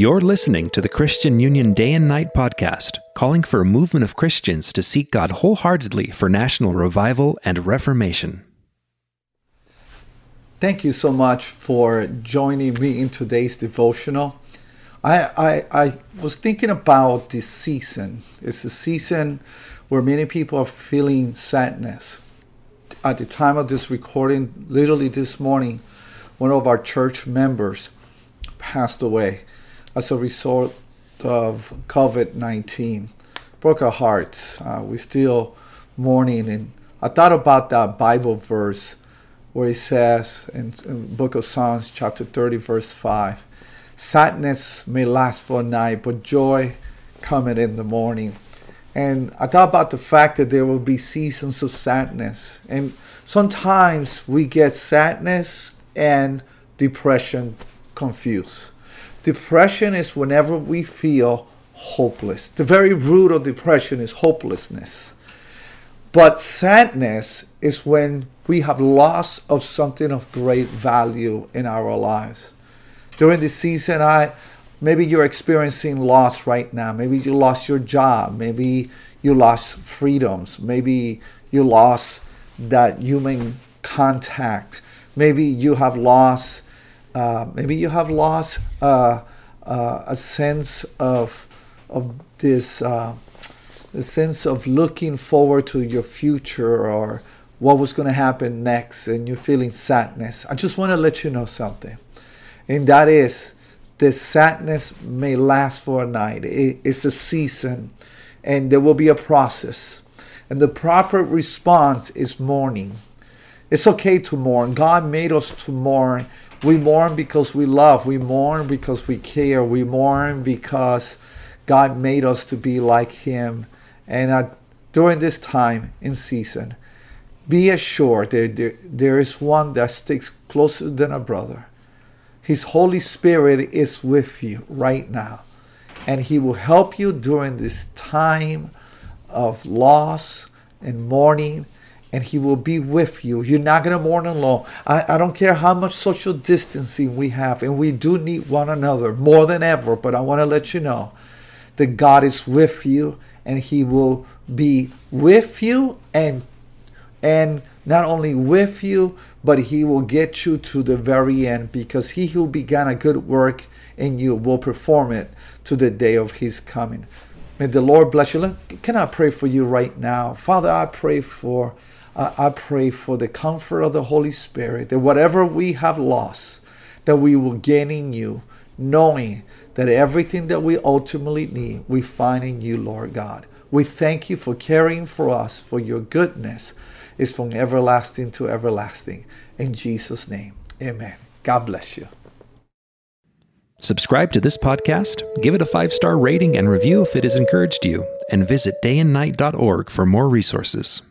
You're listening to the Christian Union Day and Night podcast, calling for a movement of Christians to seek God wholeheartedly for national revival and reformation. Thank you so much for joining me in today's devotional. I, I, I was thinking about this season. It's a season where many people are feeling sadness. At the time of this recording, literally this morning, one of our church members passed away as a result of COVID 19. Broke our hearts. Uh, we're still mourning. And I thought about that Bible verse where it says in, in book of Psalms, chapter 30, verse 5 Sadness may last for a night, but joy cometh in the morning. And I thought about the fact that there will be seasons of sadness. And sometimes we get sadness and depression confused. Depression is whenever we feel hopeless. The very root of depression is hopelessness. But sadness is when we have loss of something of great value in our lives. During this season, I maybe you're experiencing loss right now. Maybe you lost your job. Maybe you lost freedoms. Maybe you lost that human contact. Maybe you have lost uh, maybe you have lost uh, uh, a sense of of this uh, a sense of looking forward to your future or what was going to happen next, and you're feeling sadness. I just want to let you know something, and that is this sadness may last for a night. It, it's a season, and there will be a process, and the proper response is mourning. It's okay to mourn. God made us to mourn we mourn because we love. We mourn because we care. We mourn because God made us to be like Him. And uh, during this time in season, be assured that there, there is one that sticks closer than a brother. His Holy Spirit is with you right now. And He will help you during this time of loss and mourning and he will be with you. You're not going to mourn alone. I, I don't care how much social distancing we have, and we do need one another more than ever, but I want to let you know that God is with you and he will be with you and and not only with you, but he will get you to the very end because he who began a good work in you will perform it to the day of his coming. May the Lord bless you. Can I pray for you right now? Father, I pray for I pray for the comfort of the Holy Spirit, that whatever we have lost, that we will gain in you, knowing that everything that we ultimately need, we find in you, Lord God. We thank you for caring for us, for your goodness is from everlasting to everlasting. In Jesus' name, amen. God bless you. Subscribe to this podcast, give it a five star rating and review if it has encouraged you, and visit dayandnight.org for more resources.